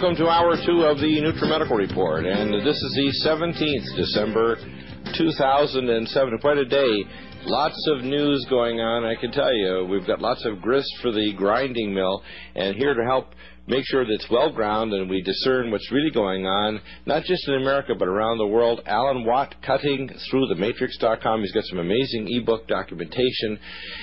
Welcome to hour two of the NutriMedical Report, and this is the 17th December 2007. Quite a day. Lots of news going on, I can tell you. We've got lots of grist for the grinding mill, and here to help make sure that it's well grounded and we discern what's really going on, not just in America but around the world. Alan Watt, cutting through the matrix.com. He's got some amazing ebook documentation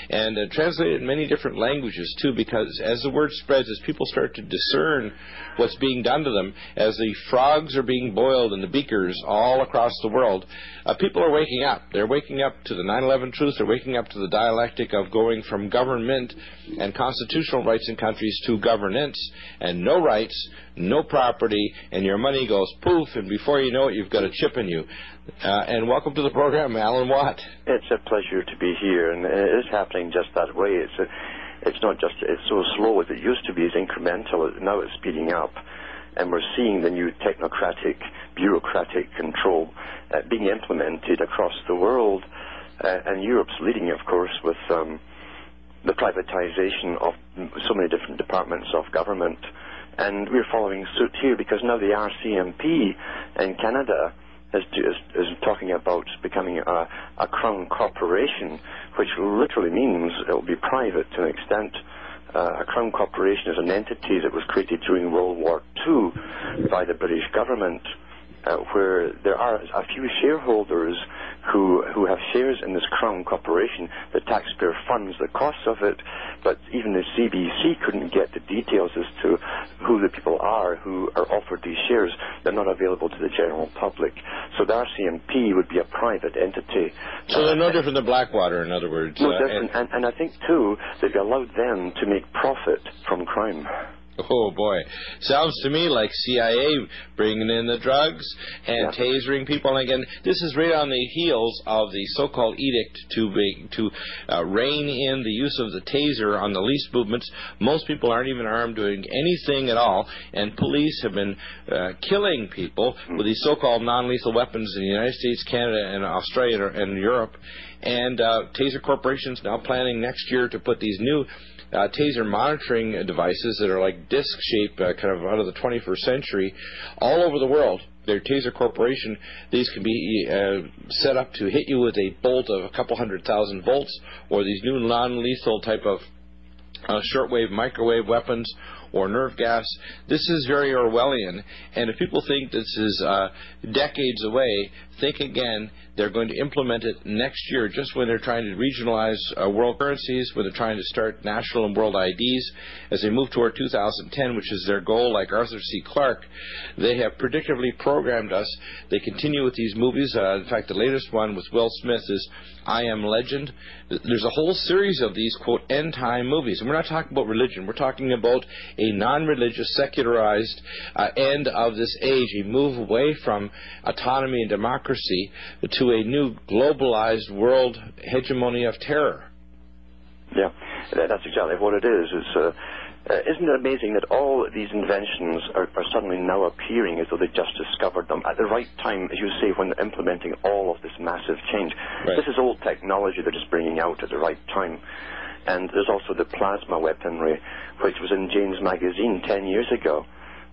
and uh, translated in many different languages too, because as the word spreads, as people start to discern what's being done to them, as the frogs are being boiled in the beakers all across the world, uh, people are waking up. They're waking up to the 9 11 truth. They're waking up to the dialectic of going from government and constitutional rights in countries to governance and no rights, no property, and your money goes poof, and before you know it, you've got a chip in you. Uh, and welcome to the program, Alan Watt. It's a pleasure to be here, and it is happening just that way. It's a, it's not just it's so slow as it used to be. It's incremental. Now it's speeding up, and we're seeing the new technocratic, bureaucratic control uh, being implemented across the world, uh, and Europe's leading, of course, with. Um, the privatization of so many different departments of government. And we're following suit here because now the RCMP in Canada is, is, is talking about becoming a, a, crown corporation, which literally means it will be private to an extent. Uh, a crown corporation is an entity that was created during World War II by the British government, uh, where there are a few shareholders who who have shares in this Crown Corporation. The taxpayer funds the costs of it, but even the CBC couldn't get the details as to who the people are who are offered these shares. They're not available to the general public. So the RCMP would be a private entity. So they're no different than Blackwater, in other words. No uh, different. And, and I think, too, they've allowed them to make profit from crime. Oh boy, sounds to me like CIA bringing in the drugs and yeah. tasering people. And again, this is right on the heels of the so-called edict to be, to uh, rein in the use of the taser on the least movements. Most people aren't even armed, doing anything at all, and police have been uh, killing people with these so-called non-lethal weapons in the United States, Canada, and Australia and Europe. And uh, Taser Corporation's now planning next year to put these new uh, taser monitoring devices that are like disc shaped, uh, kind of out of the 21st century, all over the world. They're Taser Corporation. These can be uh, set up to hit you with a bolt of a couple hundred thousand volts, or these new non-lethal type of uh, shortwave microwave weapons or nerve gas. This is very Orwellian, and if people think this is uh, decades away, think again. They're going to implement it next year, just when they're trying to regionalize uh, world currencies, when they're trying to start national and world IDs. As they move toward 2010, which is their goal, like Arthur C. Clarke, they have predictively programmed us. They continue with these movies. Uh, in fact, the latest one with Will Smith is I Am Legend. There's a whole series of these, quote, end time movies. And we're not talking about religion. We're talking about a non religious, secularized uh, end of this age, a move away from autonomy and democracy to a new globalized world hegemony of terror. Yeah, that's exactly what it is. It's, uh, uh, isn't it amazing that all these inventions are, are, suddenly now appearing as though they just discovered them at the right time, as you say, when they're implementing all of this massive change? Right. This is old technology they're just bringing out at the right time. And there's also the plasma weaponry, which was in Jane's magazine 10 years ago,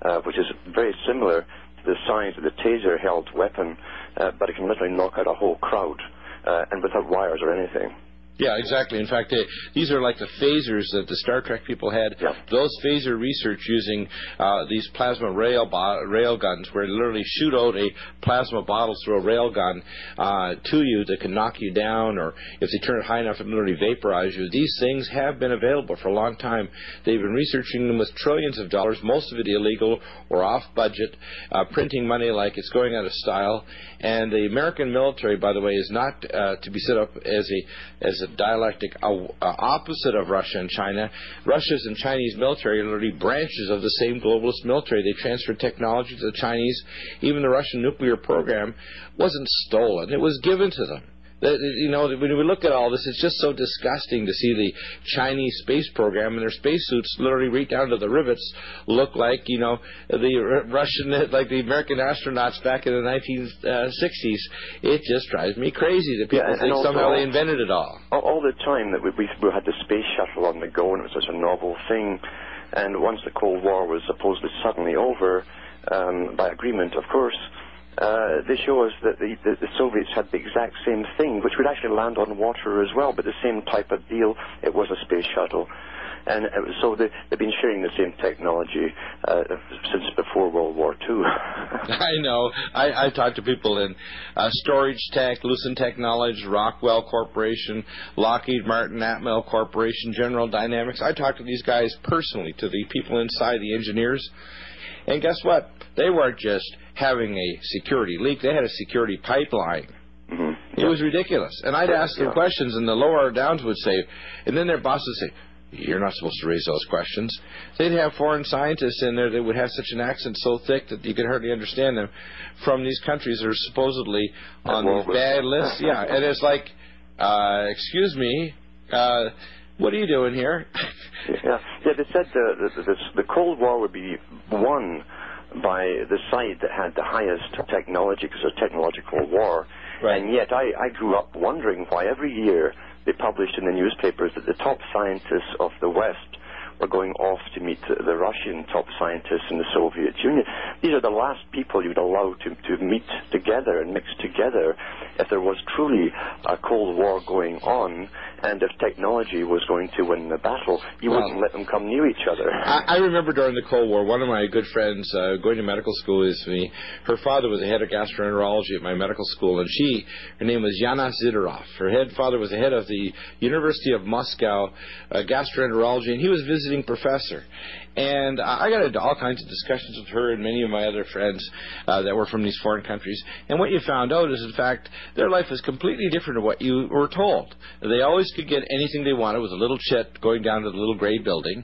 uh, which is very similar the size of the taser held weapon, uh, but it can literally knock out a whole crowd uh, and without wires or anything. Yeah, exactly. In fact, they, these are like the phasers that the Star Trek people had. Yeah. Those phaser research using uh, these plasma rail bo- rail guns, where they literally shoot out a plasma bottle through a rail gun uh, to you that can knock you down, or if they turn it high enough, it literally vaporize you. These things have been available for a long time. They've been researching them with trillions of dollars, most of it illegal or off budget, uh, printing money like it's going out of style. And the American military, by the way, is not uh, to be set up as a as a dialectic uh, uh, opposite of Russia and China. Russia's and Chinese military are literally branches of the same globalist military. They transferred technology to the Chinese. Even the Russian nuclear program wasn't stolen; it was given to them. You know, when we look at all this, it's just so disgusting to see the Chinese space program and their spacesuits literally right down to the rivets look like, you know, the Russian, like the American astronauts back in the 1960s. It just drives me crazy that people Yeah, think somehow they invented it all. all, the time that we, we, we had the space shuttle on the go, and it was such a novel thing. And once the Cold War was supposedly suddenly over, um, by agreement, of course, uh, they show us that the, the, the Soviets had the exact same thing, which would actually land on water as well, but the same type of deal. It was a space shuttle. And it was, so they, they've been sharing the same technology uh, since before World War II. I know. I, I talk to people in uh, Storage Tech, Lucent Technology, Rockwell Corporation, Lockheed Martin, Atmel Corporation, General Dynamics. I talk to these guys personally, to the people inside, the engineers. And guess what? They weren't just having a security leak, they had a security pipeline. hmm It was ridiculous. And I'd ask them Yeah. questions, and the lower downs would say, and then their bosses would say, you're not supposed to raise those questions. They'd have foreign scientists in there that would have such an accent so thick that you could hardly understand them from these countries that are supposedly on these bad lists. Yeah, and it's like, uh, excuse me, uh, what are you doing here? Yeah, yeah. They said the, the, the, the Cold War would be won by the side that had the highest technology because of technological war. Right. And yet, I, I grew up wondering why every year they published in the newspapers that the top scientists of the West were going off to meet the, the Russian top scientists in the Soviet Union. These are the last people you'd allow to, to meet together and mix together if there was truly a Cold War going on and if technology was going to win the battle. You Well- wouldn't let them come near each other. I, I remember during the Cold War, one of my good friends uh, going to medical school is me. Her father was the head of gastroenterology at my medical school, and she, her name was Yana Zidorov. Her head father was the head of the University of Moscow uh, gastroenterology, and he was visiting professor. And I got into all kinds of discussions with her and many of my other friends uh, that were from these foreign countries. And what you found out is, in fact, their life was completely different to what you were told. They always could get anything they wanted with a little chit going down to the little gray building.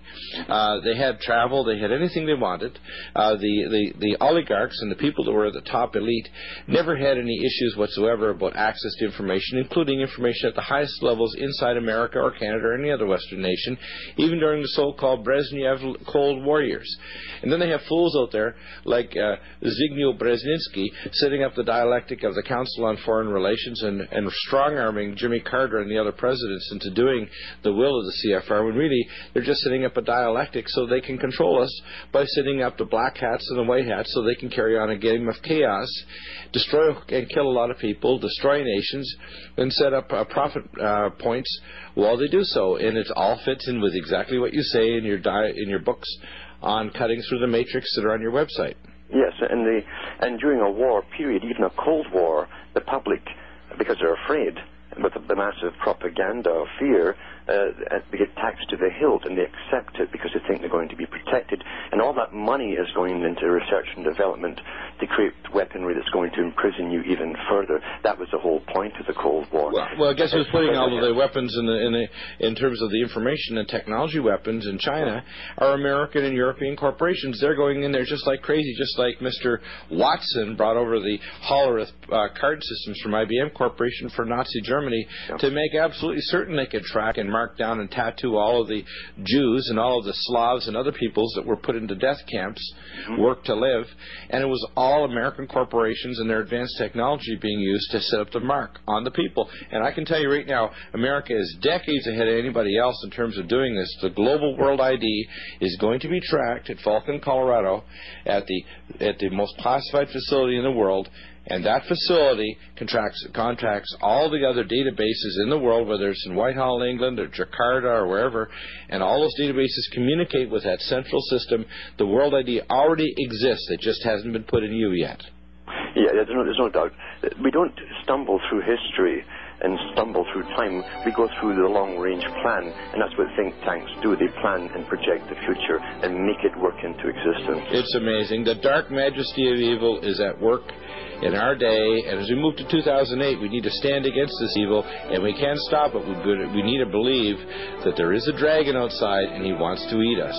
Uh, they had travel. They had anything they wanted. Uh, the, the, the oligarchs and the people that were at the top elite never had any issues whatsoever about access to information, including information at the highest levels inside America or Canada or any other Western nation, even during the so-called Brezhnev Cold warriors. And then they have fools out there like uh, Zbigniew Brzezinski setting up the dialectic of the Council on Foreign Relations and, and strong-arming Jimmy Carter and the other presidents into doing the will of the CFR when really they're just setting up a dialectic so they can control us by setting up the black hats and the white hats so they can carry on a game of chaos, destroy and kill a lot of people, destroy nations, and set up uh, profit uh, points while they do so. And it all fits in with exactly what you say in your di- in your books on cutting through the matrix that are on your website. Yes, and the and during a war period, even a Cold War, the public, because they're afraid, with the massive propaganda of fear, uh, they get taxed to the hilt and they accept it because they think they're going to be protected. And all that money is going into research and development to create weaponry that's going to imprison you even further. That was the whole point of the Cold War. Well, well, guess who's putting all of the weapons in the in the in terms of the information and technology weapons in China are American and European corporations. They're going in there just like crazy, just like Mr. Watson brought over the Hollerith uh, card systems from IBM Corporation for Nazi Germany Yeah. to make absolutely certain they could track and mark down and tattoo all of the Jews and all of the Slavs and other peoples that were put into death camps, mm-hmm. work to live, and it was all American corporations and their advanced technology being used to set up the mark on the people. And I can tell you right now, America is decades ahead of anybody else in terms of doing this. The global world ID is going to be tracked at Falcon, Colorado, at the at the most classified facility in the world. And that facility contracts, contacts all the other databases in the world, whether it's in Whitehall, England, or Jakarta, or wherever, and all those databases communicate with that central system. The World ID already exists; it just hasn't been put in you yet. Yeah, there's no, there's no doubt. We don't stumble through history and stumble through time. We go through the long range plan, and that's what think tanks do. They plan and project the future and make it work into existence. It's amazing. The dark majesty of evil is at work in our day, and as we move to 2008, we need to stand against this evil, and we can't stop it. We, need to believe that there is a dragon outside, and he wants to eat us.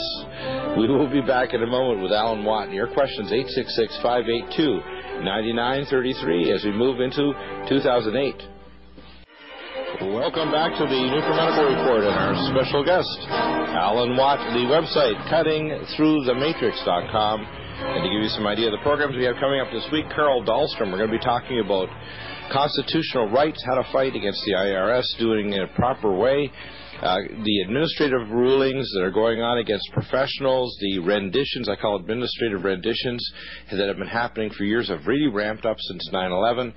We will be back in a moment with Alan Watt, and your questions 866 582 9933 as we move into 2008. Welcome back to the NutriMedical Report and our special guest, Alan Watt, the website cuttingthroughthematrix.com. And to give you some idea of the programs we have coming up this week, Carol Dahlstrom, we're going to be talking about constitutional rights, how to fight against the IRS, doing it in a proper way. Uh, the administrative rulings that are going on against professionals, the renditions, I call administrative renditions, that have been happening for years have really ramped up since 9 11.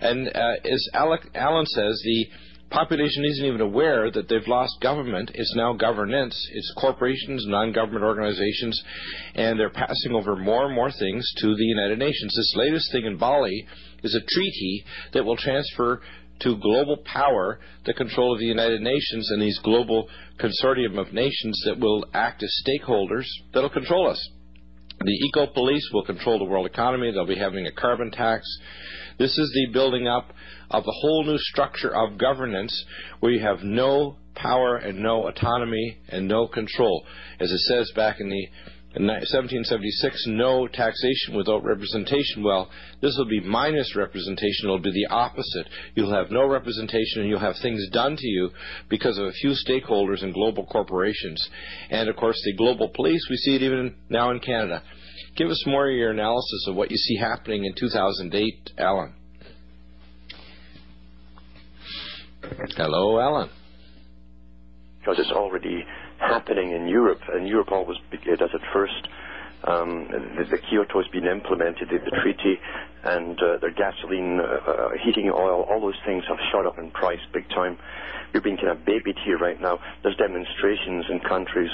And uh, as Alec, Alan says, the population isn't even aware that they've lost government. It's now governance. It's corporations, non-government organizations, and they're passing over more and more things to the United Nations. This latest thing in Bali is a treaty that will transfer to global power the control of the United Nations and these global consortium of nations that will act as stakeholders that will control us. The eco police will control the world economy. They'll be having a carbon tax. This is the building up of a whole new structure of governance where you have no power and no autonomy and no control. As it says back in the in 1776, no taxation without representation. Well, this will be minus representation. It'll be the opposite. You'll have no representation and you'll have things done to you because of a few stakeholders and global corporations. And of course, the global police, we see it even now in Canada. Give us more of your analysis of what you see happening in 2008, Alan. Hello, Alan. Because it's already happening in Europe, and Europe always does it first. Um, the, the, Kyoto has been implemented, the, the treaty, and uh, their gasoline, uh, uh, heating oil, all those things have shot up in price big time. We're being kind of babied here right now. There's demonstrations in countries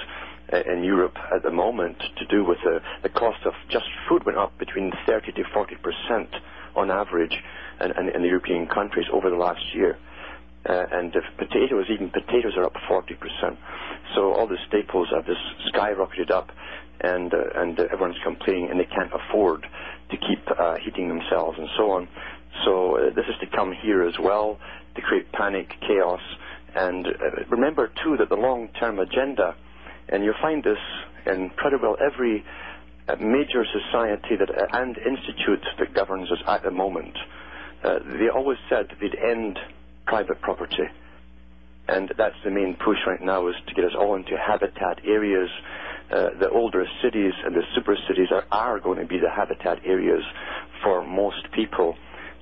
in Europe at the moment to do with the, the cost of just food went up between 30 to 40 percent on average in, in, in the European countries over the last year. Uh, and if potatoes, even potatoes are up 40%. So all the staples have just skyrocketed up, and uh, and uh, everyone's complaining, and they can't afford to keep uh, heating themselves and so on. So uh, this is to come here as well to create panic, chaos, and uh, remember too that the long-term agenda, and you'll find this in pretty well every uh, major society that uh, and institute that governs us at the moment. Uh, they always said they'd end private property. And that's the main push right now is to get us all into habitat areas. Uh, the older cities and the super cities are, are going to be the habitat areas for most people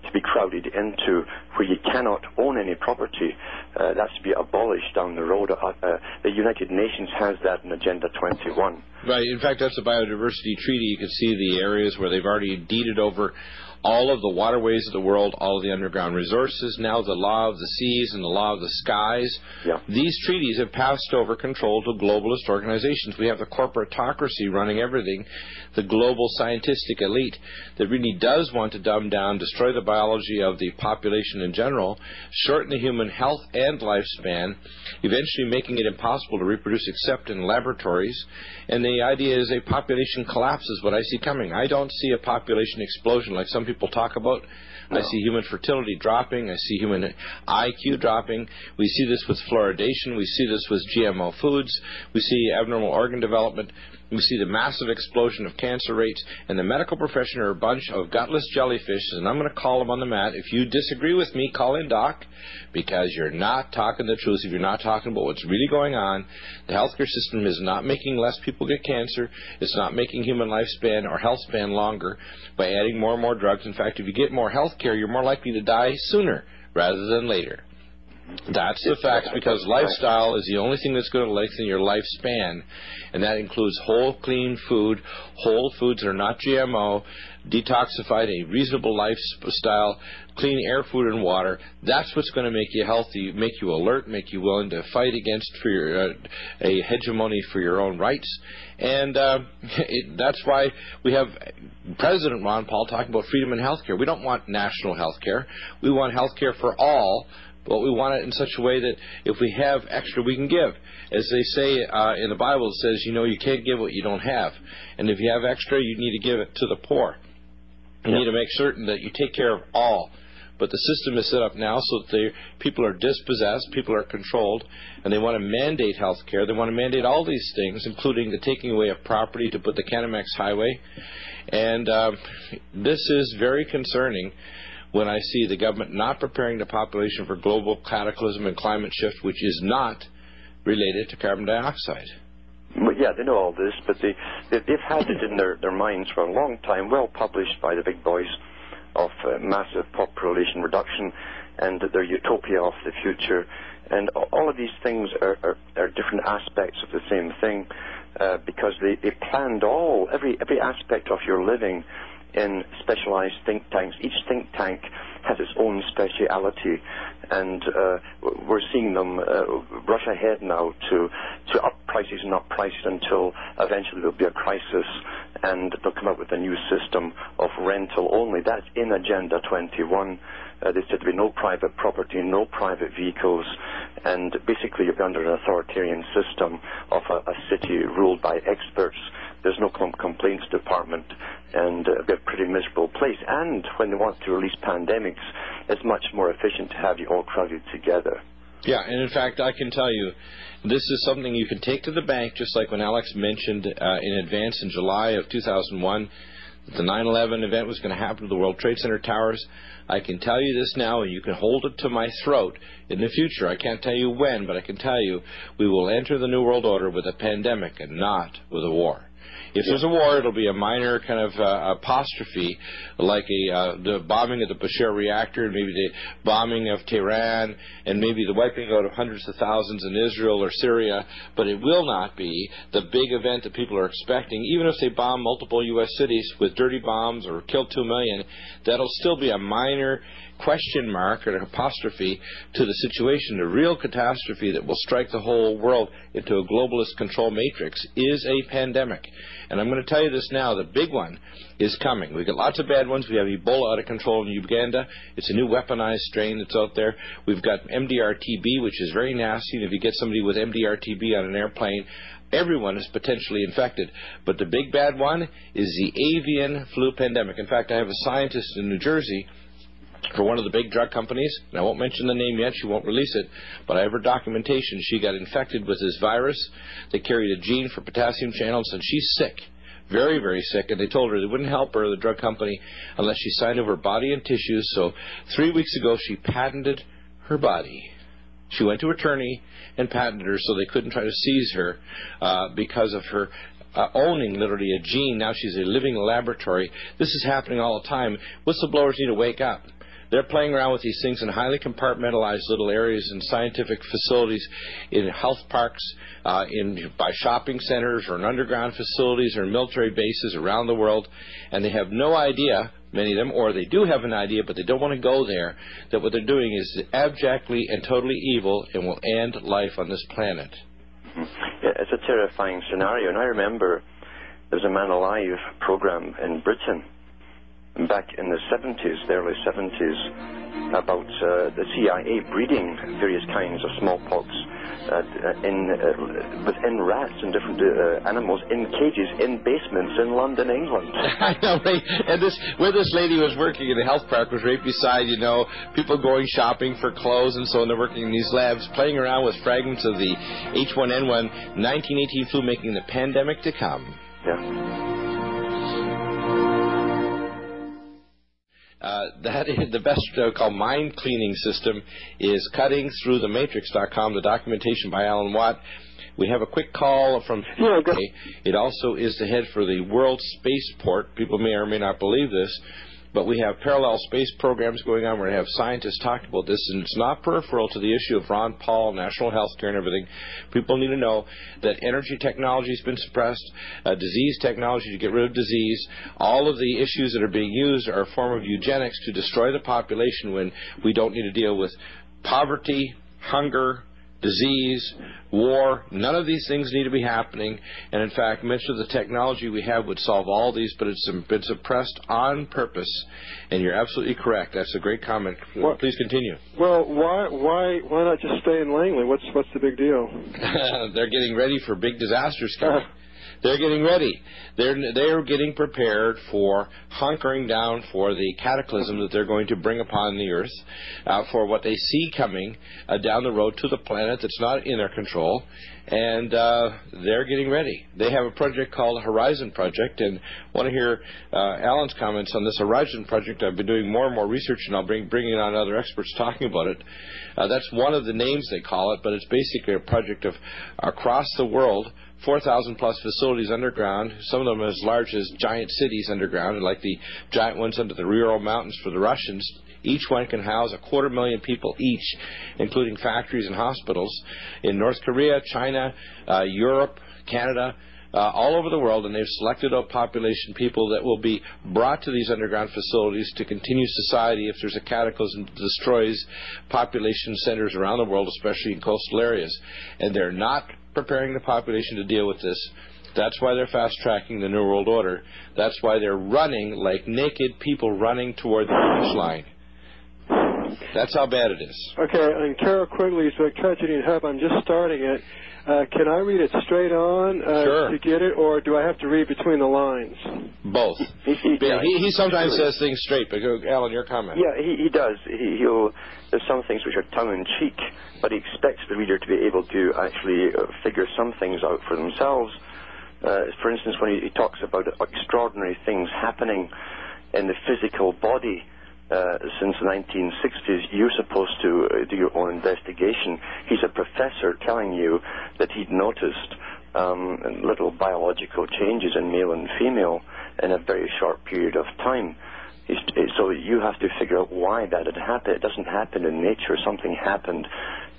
to be crowded into where you cannot own any property. Uh, that's to be abolished down the road. Uh, uh, the United Nations has that in Agenda 21. Right. In fact, that's a biodiversity treaty. You can see the areas where they've already deeded over all of the waterways of the world, all of the underground resources, now the law of the seas and the law of the skies. Yeah. These treaties have passed over control to globalist organizations. We have the corporatocracy running everything, the global scientific elite that really does want to dumb down, destroy the biology of the population in general, shorten the human health and lifespan, eventually making it impossible to reproduce except in laboratories. And the idea is a population collapse is what I see coming. I don't see a population explosion like some people people talk about. No. I see human fertility dropping. I see human IQ dropping. We see this with fluoridation. We see this with GMO foods. We see abnormal organ development. We see the massive explosion of cancer rates, and the medical profession are a bunch of gutless jellyfish, and I'm going to call them on the mat. If you disagree with me, call in Doc, because you're not talking the truth. If you're not talking about what's really going on, the healthcare system is not making less people get cancer. It's not making human lifespan or health span longer by adding more and more drugs. In fact, if you get more health care, you're more likely to die sooner rather than later. That's the fact because lifestyle is the only thing that's going to lengthen your lifespan, and that includes whole, clean food, whole foods that are not GMO, detoxified, a reasonable lifestyle, clean air, food, and water. That's what's going to make you healthy, make you alert, make you willing to fight against for your, uh, a hegemony for your own rights. And uh, it, that's why we have President Ron Paul talking about freedom in healthcare. We don't want national healthcare. We want healthcare for all but we want it in such a way that if we have extra, we can give. As they say uh, in the Bible, it says, you know, you can't give what you don't have. And if you have extra, you need to give it to the poor. You yep. need to make certain that you take care of all. But the system is set up now so that they, people are dispossessed, people are controlled, and they want to mandate health care. They want to mandate all these things, including the taking away of property to put the Canamex Highway. And uh, this is very concerning when I see the government not preparing the population for global cataclysm and climate shift, which is not related to carbon dioxide. Well, yeah, they know all this, but they, they have had it in their, their minds for a long time, well published by the big boys of uh, massive population reduction and their utopia of the future. And all of these things are, are, are different aspects of the same thing uh, because they, they planned all, every, every aspect of your living in specialized think tanks. Each think tank has its own speciality, and uh, we're seeing them uh, rush ahead now to, to up prices and up prices until eventually there'll be a crisis and they'll come up with a new system of rental only. That's in Agenda 21. Uh, they said there'd be no private property, no private vehicles, and basically you'll be under an authoritarian system of a, a city ruled by experts. There's no com- complaints department, and uh, be a pretty miserable place. And when they want to release pandemics, it's much more efficient to have you all crowded together. Yeah, and in fact, I can tell you, this is something you can take to the bank, just like when Alex mentioned uh, in advance in July of 2001 that the 9 11 event was going to happen to the World Trade Center towers. I can tell you this now, and you can hold it to my throat in the future. I can't tell you when, but I can tell you we will enter the New World Order with a pandemic and not with a war. If there's a war, it'll be a minor kind of uh, apostrophe, like a uh, the bombing of the Bushehr reactor, and maybe the bombing of Tehran, and maybe the wiping out of hundreds of thousands in Israel or Syria. But it will not be the big event that people are expecting. Even if they bomb multiple U.S. cities with dirty bombs or kill two million, that'll still be a minor question mark or an apostrophe to the situation. The real catastrophe that will strike the whole world into a globalist control matrix is a pandemic. And I'm going to tell you this now the big one is coming. We've got lots of bad ones. We have Ebola out of control in Uganda. It's a new weaponized strain that's out there. We've got MDR-TB, which is very nasty. And if you get somebody with MDR-TB on an airplane, everyone is potentially infected. But the big bad one is the avian flu pandemic. In fact, I have a scientist in New Jersey for one of the big drug companies, and I won't mention the name yet, she won't release it, but I have her documentation. She got infected with this virus. They carried a gene for potassium channels, and she's sick. Very, very sick, and they told her they wouldn't help her, the drug company, unless she signed over body and tissues. So three weeks ago, she patented her body. She went to attorney and patented her so they couldn't try to seize her uh, because of her uh, owning literally a gene. Now she's a living laboratory. This is happening all the time. Whistleblowers need to wake up. They're playing around with these things in highly compartmentalized little areas in scientific facilities, in health parks, uh, in by shopping centers or in underground facilities or in military bases around the world, and they have no idea many of them, or they do have an idea, but they don't want to go there, that what they're doing is abjectly and totally evil and will end life on this planet. Yeah, it's a terrifying scenario, and I remember there was a Man Alive program in Britain back in the 70s, the early 70s, about uh, the CIA breeding various kinds of smallpox uh, in, uh, within rats and different uh, animals in cages in basements in London, England. I know, right? And this, where this lady was working in the health park was right beside, you know, people going shopping for clothes and so on. They're working in these labs, playing around with fragments of the H1N1 1918 flu, making the pandemic to come. Yeah. Uh, that is the best uh, called mind cleaning system is cutting through the matrix.com, the documentation by Alan Watt. We have a quick call from yeah, It also is the head for the World Spaceport. People may or may not believe this. But we have parallel space programs going on. Where We're going to have scientists talk about this, and it's not peripheral to the issue of Ron Paul, national health care, and everything. People need to know that energy technology has been suppressed, uh, disease technology to get rid of disease. All of the issues that are being used are a form of eugenics to destroy the population when we don't need to deal with poverty, hunger, disease, war. None of these things need to be happening. And in fact, much of the technology we have would solve all these, but it's been suppressed on purpose. And you're absolutely correct. That's a great comment. Well, Please continue. Well, why why why not just stay in Langley? What's what's the big deal? They're getting ready for big disasters coming. They're getting ready. They're they're getting prepared for hunkering down for the cataclysm that they're going to bring upon the earth, uh, for what they see coming uh, down the road to the planet that's not in their control, and uh, they're getting ready. They have a project called Horizon Project, and I want to hear uh, Alan's comments on this Horizon Project. I've been doing more and more research, and I'll bring bringing on other experts talking about it. Uh, that's one of the names they call it, but it's basically a project of across the world 4,000 plus facilities underground, some of them as large as giant cities underground, like the giant ones under the Ural Mountains for the Russians. Each one can house a quarter million people each, including factories and hospitals in North Korea, China, uh, Europe, Canada, uh, all over the world, and they've selected a population people that will be brought to these underground facilities to continue society if there's a cataclysm that destroys population centers around the world, especially in coastal areas. And they're not preparing the population to deal with this. That's why they're fast tracking the New World Order. That's why they're running like naked people running toward the finish line. That's how bad it is. Okay, and Carroll Quigley's book, Tragedy in I'm just starting it. Uh, can I read it straight on uh, sure. to get it, or do I have to read between the lines? Both. yeah, he, he sometimes says things straight, but Alan, your comment. Yeah, he, he does. He, he'll, there's some things which are tongue in cheek, but he expects the reader to be able to actually uh, figure some things out for themselves. Uh, for instance, when he, he talks about extraordinary things happening in the physical body, uh, since the 1960s, you're supposed to uh, do your own investigation. He's a professor telling you that he'd noticed um, little biological changes in male and female in a very short period of time. So you have to figure out why that had happened. It doesn't happen in nature. Something happened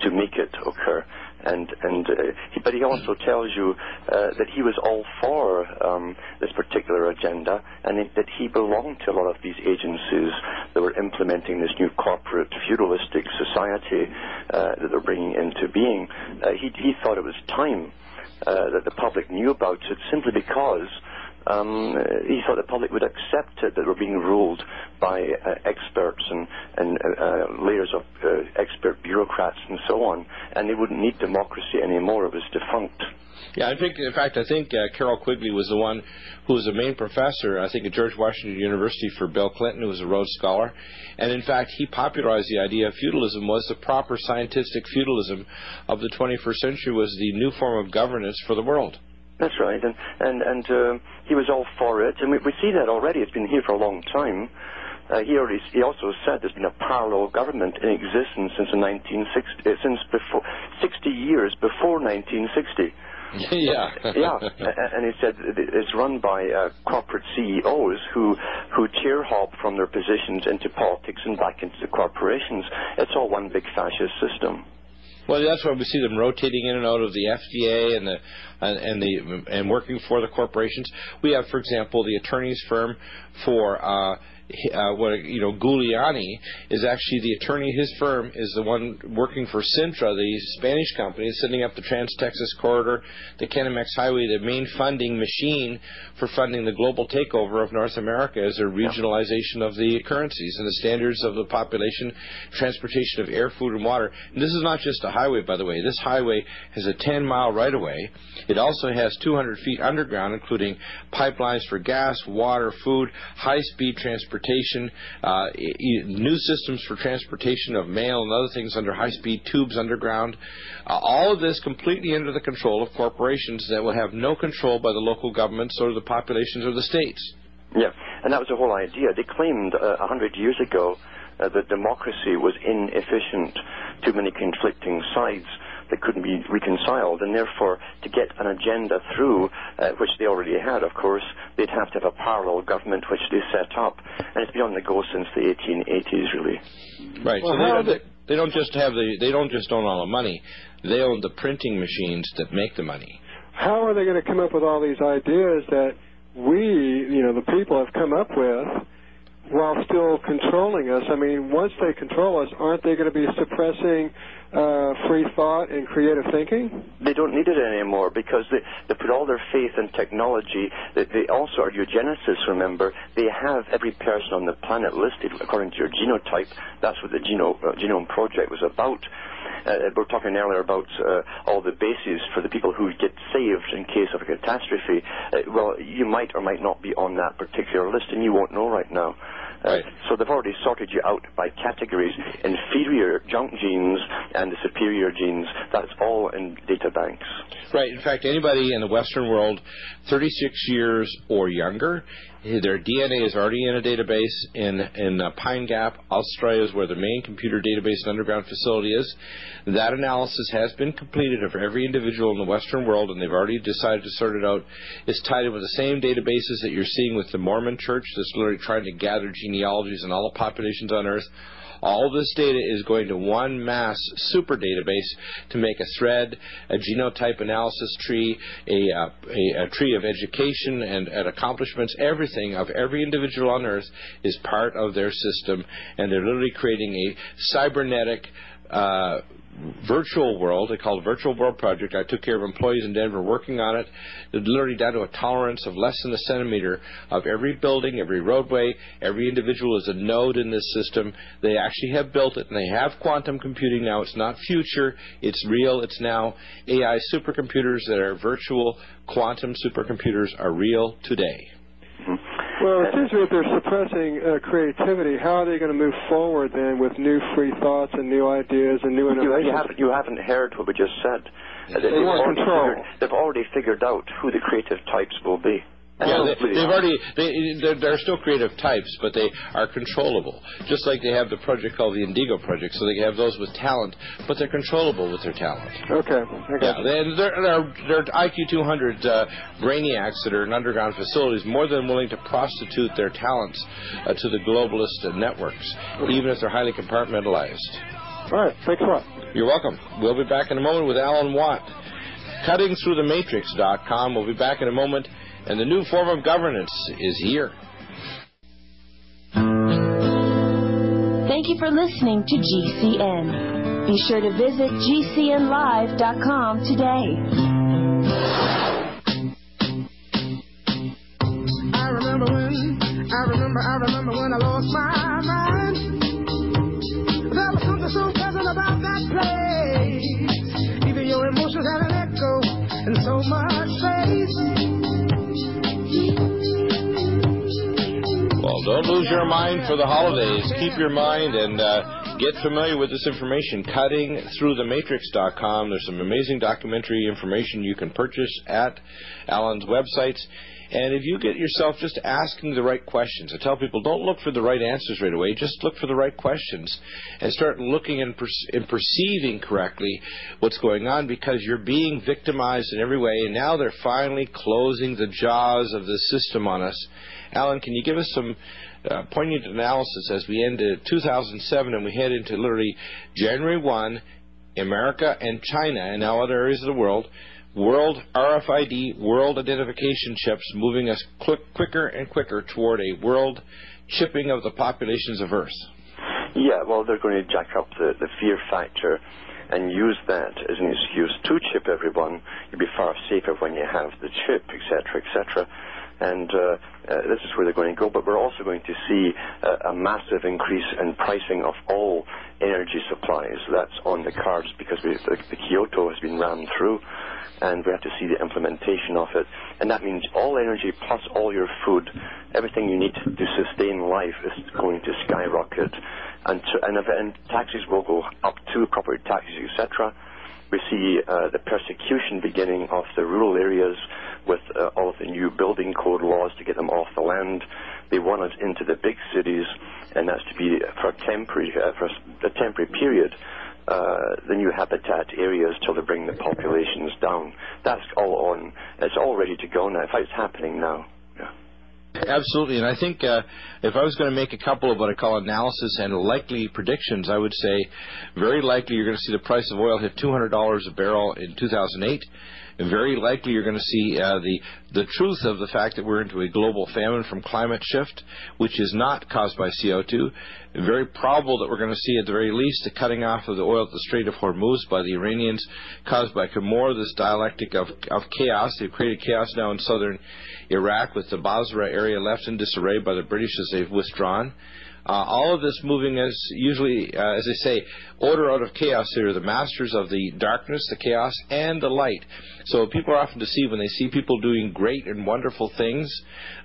to make it occur and and uh, he, but he also tells you uh, that he was all for um, this particular agenda, and it, that he belonged to a lot of these agencies that were implementing this new corporate feudalistic society uh, that they're bringing into being. Uh, he he thought it was time uh, that the public knew about it, simply because um, he thought the public would accept it that we're being ruled by uh, experts and, and uh, uh, layers of uh, expert bureaucrats and so on, and they wouldn't need democracy anymore. It was defunct. Yeah, I think, in fact, I think uh, Carroll Quigley was the one who was the main professor, I think, at George Washington University for Bill Clinton, who was a Rhodes Scholar. And in fact, he popularized the idea of feudalism was the proper scientific feudalism of the 21st century was the new form of governance for the world. That's right, and and and uh, he was all for it, and we, we see that already. It's been here for a long time. Uh, he already he also said there's been a parallel government in existence since the 1960 uh, since before 60 years before 1960. yeah. yeah, and he said it's run by uh, corporate CEOs who who chair hop from their positions into politics and back into the corporations. It's all one big fascist system. Well, that's why we see them rotating in and out of the FDA and the and, the and working for the corporations. We have, for example, the attorney's firm for uh, uh, what you know, Giuliani is actually the attorney. His firm is the one working for Cintra, the Spanish company, setting up the Trans-Texas Corridor, the Canamex Highway, the main funding machine for funding the global takeover of North America as a regionalization of the currencies and the standards of the population, transportation of air, food, and water. And this is not just a highway, by the way. This highway has a 10-mile right-of-way. It also has 200 feet underground, including pipelines for gas, water, food, high-speed transportation transportation, uh, new systems for transportation of mail and other things under high-speed tubes underground. Uh, all of this completely under the control of corporations that will have no control by the local governments or the populations or the states. Yeah, and that was the whole idea. They claimed uh, a uh, hundred years ago uh, that democracy was inefficient, too many conflicting sides that couldn't be reconciled, and therefore to get an agenda through, uh, which they already had, of course, they'd have to have a parallel government which they set up, and it's been on the go since the 1880s, really. Right. Well, so they don't, they, they don't just have the they don't just own all the money; they own the printing machines that make the money. How are they going to come up with all these ideas that we, you know, the people have come up with? While still controlling us. I mean, once they control us, aren't they going to be suppressing uh, free thought and creative thinking? They don't need it anymore because they, they put all their faith in technology. They, they also are eugenicists, remember. They have every person on the planet listed according to your genotype. That's what the Geno, uh, Genome Project was about. Uh, we were talking earlier about uh, all the bases for the people who get saved in case of a catastrophe. Uh, well, you might or might not be on that particular list, and you won't know right now. Uh, Right. so they've already sorted you out by categories: inferior junk genes and the superior genes. That's all in data banks. Right. In fact, anybody in the Western world, 36 years or younger, their DNA is already in a database in in uh, Pine Gap, Australia, is where the main computer database and underground facility is. That analysis has been completed of every individual in the Western world, and they've already decided to sort it out. It's tied in with the same databases that you're seeing with the Mormon Church, that's literally trying to gather genealogies and all the populations on Earth. All this data is going to one mass super database to make a thread, a genotype analysis tree, a, uh, a, a tree of education and, and accomplishments. Everything of every individual on Earth is part of their system, and they're literally creating a cybernetic. Uh, virtual world. They call it Virtual World Project. I took care of employees in Denver working on it. Literally down to a tolerance of less than a centimeter of every building, every roadway, every individual is a node in this system. They actually have built it, and they have quantum computing now. It's not future. It's real. It's now AI supercomputers that are virtual quantum supercomputers are real today. Well, it seems to me if they're suppressing uh, creativity, how are they going to move forward then with new free thoughts and new ideas and new innovations? you, haven't, you haven't heard what we just said. Uh, They want control. figured, they've already figured out who the creative types will be. Yeah, they, they've already they they're, they're still creative types, but they are controllable. Just like they have the project called the Indigo Project, so they have those with talent, but they're controllable with their talent. Okay. Yeah, you. they, they're, they're, they're IQ 200 uh, brainiacs that are in underground facilities more than willing to prostitute their talents uh, to the globalist uh, networks, even if they're highly compartmentalized. All right. Thanks a lot. You're welcome. We'll be back in a moment with Alan Watt. CuttingThroughTheMatrix.com. We'll be back in a moment, and the new form of governance is here. Thank you for listening to GCN. Be sure to visit GCNlive.com today. I remember when, I remember, I remember when I lost my mind. There was something so pleasant about that place. Even your emotions had an echo in so much don't lose your mind for the holidays. Keep your mind and uh, get familiar with this information. CuttingThroughTheMatrix.com. There's some amazing documentary information you can purchase at Alan's websites. And if you get yourself just asking the right questions, I tell people don't look for the right answers right away. Just look for the right questions and start looking and, per- and perceiving correctly what's going on because you're being victimized in every way. And now they're finally closing the jaws of the system on us. Alan, can you give us some uh, poignant analysis as we end uh, 2007 and we head into literally January 1, America and China and now other areas of the world, world RFID, world identification chips moving us quick, quicker and quicker toward a world chipping of the populations of Earth. Yeah, well, they're going to jack up the, the fear factor and use that as an excuse to chip everyone. You'll be far safer when you have the chip, etc., etc. And uh, uh, this is where they're going to go. But we're also going to see a massive increase in pricing of all energy supplies. That's on the cards because we, the, the Kyoto has been rammed through and we have to see the implementation of it. And that means all energy plus all your food, everything you need to sustain life is going to skyrocket. And, to, and, and taxes will go up to property taxes, etc. We see uh, the persecution beginning of the rural areas with uh, all of the new building code laws to get them off the land. They want us into the big cities, and that's to be for a temporary, uh, for a temporary period uh, the new habitat areas till they bring the populations down. That's all on. It's all ready to go now. In fact, it's happening now. Absolutely, and I think uh, if I was going to make a couple of what I call analysis and likely predictions, I would say very likely you're going to see the price of oil hit $200 a barrel in 2008. Very likely you're going to see uh, the the truth of the fact that we're into a global famine from climate shift, which is not caused by CO2. Very probable that we're going to see at the very least the cutting off of the oil at the Strait of Hormuz by the Iranians, caused by more of this dialectic of of chaos. They've created chaos now in southern Iraq with the Basra area left in disarray by the British as they've withdrawn. Uh, all of this moving as usually, uh, as they say, order out of chaos. They're the masters of the darkness, the chaos, and the light. So people are often deceived when they see people doing great and wonderful things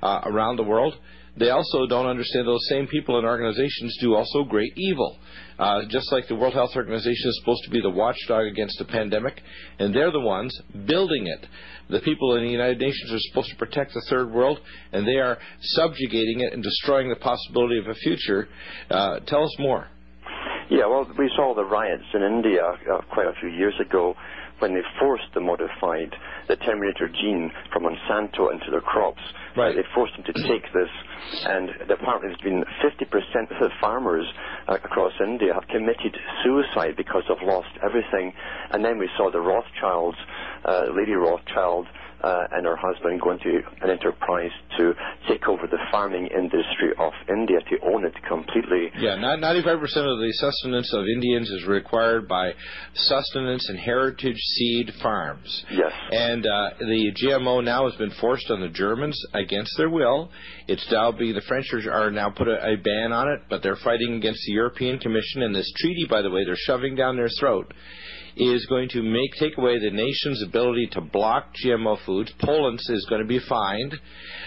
uh, around the world. They also don't understand those same people and organizations do also great evil. Uh, just like the World Health Organization is supposed to be the watchdog against the pandemic, and they're the ones building it. The people in the United Nations are supposed to protect the third world, and they are subjugating it and destroying the possibility of a future. Uh, tell us more. Yeah, well, we saw the riots in India uh, quite a few years ago when they forced the modified, the Terminator gene from Monsanto into their crops. Right. They forced them to take this, and apparently there's been 50% of the farmers uh, across India have committed suicide because they've lost everything. And then we saw the Rothschilds, uh, Lady Rothschild, uh, and her husband going to an enterprise to take over the farming industry of India to own it completely. Yeah, 95% of the sustenance of Indians is required by sustenance and heritage seed farms. Yes. And uh, the GMO now has been forced on the Germans against their will. It's now being the French are- are now put a, a ban on it, but they're fighting against the European Commission. And this treaty, by the way, they're shoving down their throat is going to make take away the nation's ability to block GMO foods. Poland is going to be fined.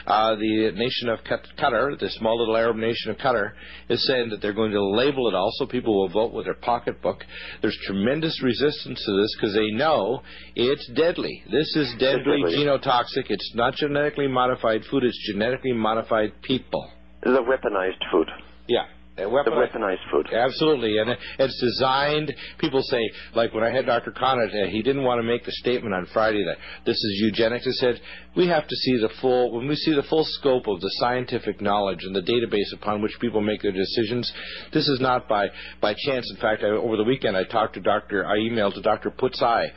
Uh, the nation of Qatar, the small little Arab nation of Qatar, is saying that they're going to label it all so people will vote with their pocketbook. There's tremendous resistance to this because they know it's deadly. This is deadly deadly. genotoxic. It's not genetically modified food. It's genetically modified people. The weaponized food. Yeah. The weaponized- food. Absolutely, and it's designed. People say, like when I had Dr. Conant, uh, he didn't want to make the statement on Friday that this is eugenics. He said we have to see the full when we see the full scope of the scientific knowledge and the database upon which people make their decisions. This is not by by chance. In fact, I, over the weekend I talked to Dr. I emailed to Dr. Pusztai,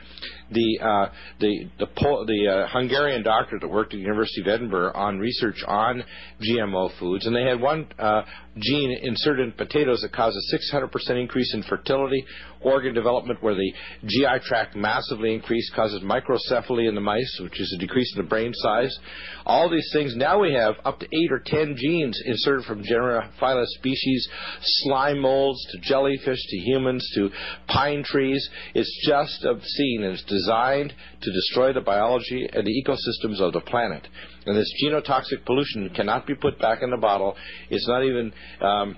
the uh, the the, Pol- the uh, Hungarian doctor that worked at the University of Edinburgh on research on GMO foods, and they had one uh, gene inserted in potatoes that caused a 600% increase in fertility, organ development, where the GI tract massively increased, causes microcephaly in the mice, which is a decrease in the brain size. All these things. Now we have up to eight or ten genes inserted from genera, phyla, species, slime molds to jellyfish to humans to pine trees. It's just obscene, and it's designed to destroy the biology and the ecosystems of the planet. And this genotoxic pollution cannot be put back in the bottle. It's not even um,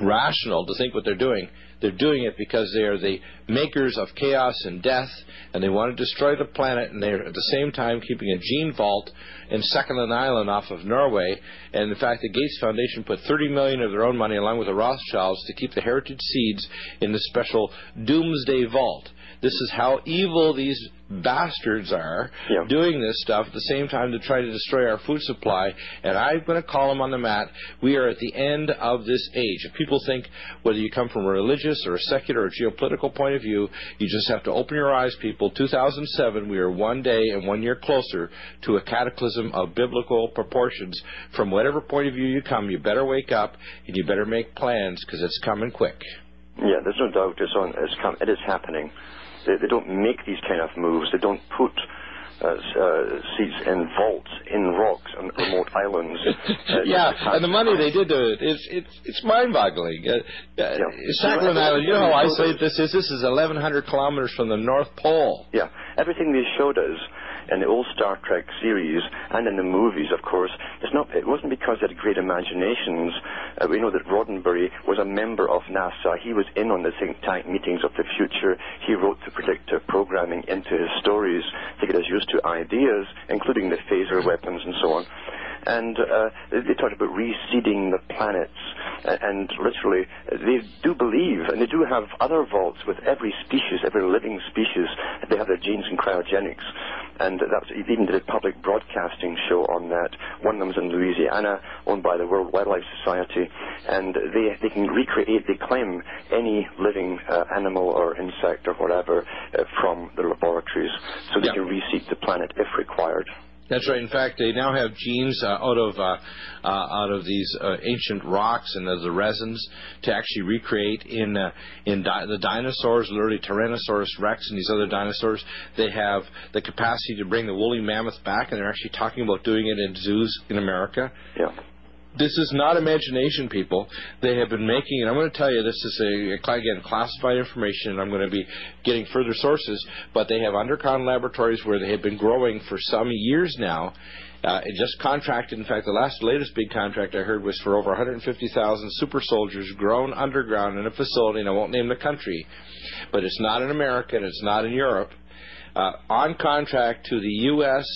rational to think what they're doing. They're doing it because they are the makers of chaos and death, and they want to destroy the planet, and they're at the same time keeping a gene vault in Second Island off of Norway. And in fact, the Gates Foundation put 30 million of their own money, along with the Rothschilds, to keep the heritage seeds in the special Doomsday Vault. This is how evil these bastards are Yeah. doing this stuff at the same time to try to destroy our food supply. And I'm going to call them on the mat. We are at the end of this age. If people think whether you come from a religious or a secular or geopolitical point of view, you just have to open your eyes, people. 2007, we are one day and one year closer to a cataclysm of biblical proportions. From whatever point of view you come, you better wake up and you better make plans because it's coming quick. Yeah, there's no doubt it's on. It's come, it is happening. They, they don't make these kind of moves. They don't put uh, uh, seeds in vaults in rocks on remote islands. Uh, yeah, and the money they did do it, it's it's it's mind-boggling. Uh, uh, Yeah. Sakhalin Island, you know how isolated this is. This is 1,100 kilometers from the North Pole. Yeah, everything they showed us in the old Star Trek series and in the movies, of course, it's not. It wasn't because they had great imaginations. Uh, we know that Roddenberry was a member of NASA. He was in on the think tank meetings of the future. He wrote the predictive programming into his stories to get us used to ideas, including the phaser weapons and so on. And uh, they talked about reseeding the planets, uh, and literally, they do believe, and they do have other vaults with every species, every living species. They have their genes in cryogenics, and that's they even did a public broadcasting show on that. One of them's in Louisiana, owned by the World Wildlife Society, and they they can recreate, they claim any living uh, animal or insect or whatever uh, from the laboratories, so they Yeah. can reseed the planet if required. That's right. In fact, they now have genes uh, out of uh, uh, out of these uh, ancient rocks and the resins to actually recreate in uh, in di- the dinosaurs, literally Tyrannosaurus rex and these other dinosaurs. They have the capacity to bring the woolly mammoth back, and they're actually talking about doing it in zoos in America. Yeah. This is not imagination, people. They have been making, and I'm going to tell you, this is a again classified information, and I'm going to be getting further sources. But they have underground laboratories where they have been growing for some years now. Uh, it just contracted. In fact, the last latest big contract I heard was for over 150,000 super soldiers grown underground in a facility, and I won't name the country, but it's not in America and it's not in Europe. Uh, on contract to the U.S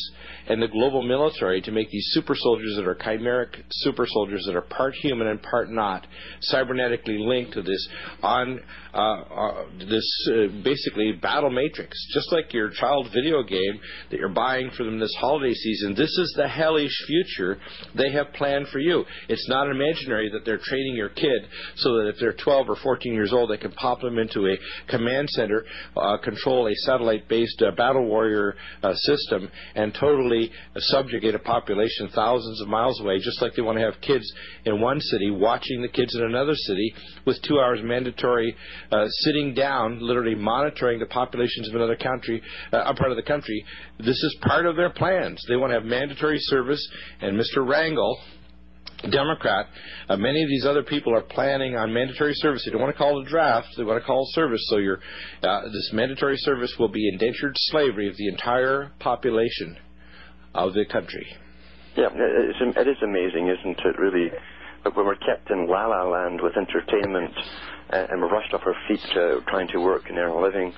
and the global military to make these super soldiers that are chimeric super soldiers that are part human and part not, cybernetically linked to this on uh, uh, this uh, basically battle matrix, just like your child video game that you're buying for them this holiday season. This is the hellish future they have planned for you. It's not imaginary that they're training your kid so that if they're 12 or 14 years old, they can pop them into a command center, uh, control a satellite-based uh, battle warrior uh, system, and totally subjugate a population thousands of miles away, just like they want to have kids in one city watching the kids in another city with two hours mandatory uh, sitting down, literally monitoring the populations of another country, uh, a part of the country. This is part of their plans. They want to have mandatory service, and Mr. Rangel, Democrat, uh, many of these other people are planning on mandatory service. They don't want to call it a draft; they want to call it service. So your uh, this mandatory service will be indentured slavery of the entire population of the country. Yeah, it's, it is amazing, isn't it, really? When we're kept in la la land with entertainment and we're rushed off our feet uh, trying to work and earn a living,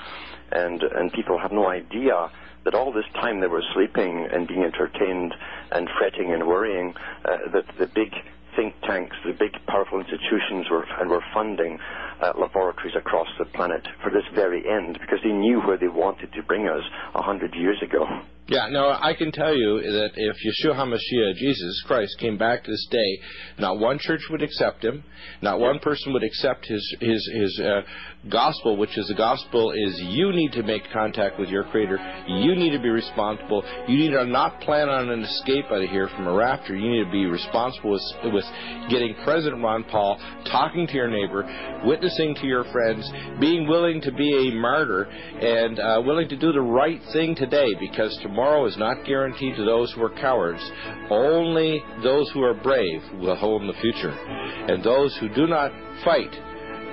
and, and people have no idea that all this time they were sleeping and being entertained and fretting and worrying, uh, that the big think tanks, the big powerful institutions were, and were funding uh, laboratories across the planet for this very end because they knew where they wanted to bring us a hundred years ago. Yeah, no, I can tell you that if Yeshua HaMashiach, Jesus Christ, came back this day, not one church would accept him, not one person would accept his his his uh, gospel, which is the gospel is you need to make contact with your Creator, you need to be responsible, you need to not plan on an escape out of here from a rapture, you need to be responsible with, with getting President Ron Paul, talking to your neighbor, witnessing to your friends, being willing to be a martyr, and uh, willing to do the right thing today, because tomorrow tomorrow is not guaranteed to those who are cowards. Only those who are brave will hold the future. And those who do not fight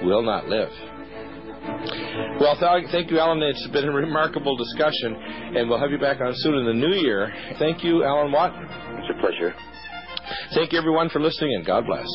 will not live. Well, thank you, Alan. It's been a remarkable discussion, and we'll have you back on soon in the new year. Thank you, Alan Watt. It's a pleasure. Thank you, everyone, for listening, and God bless.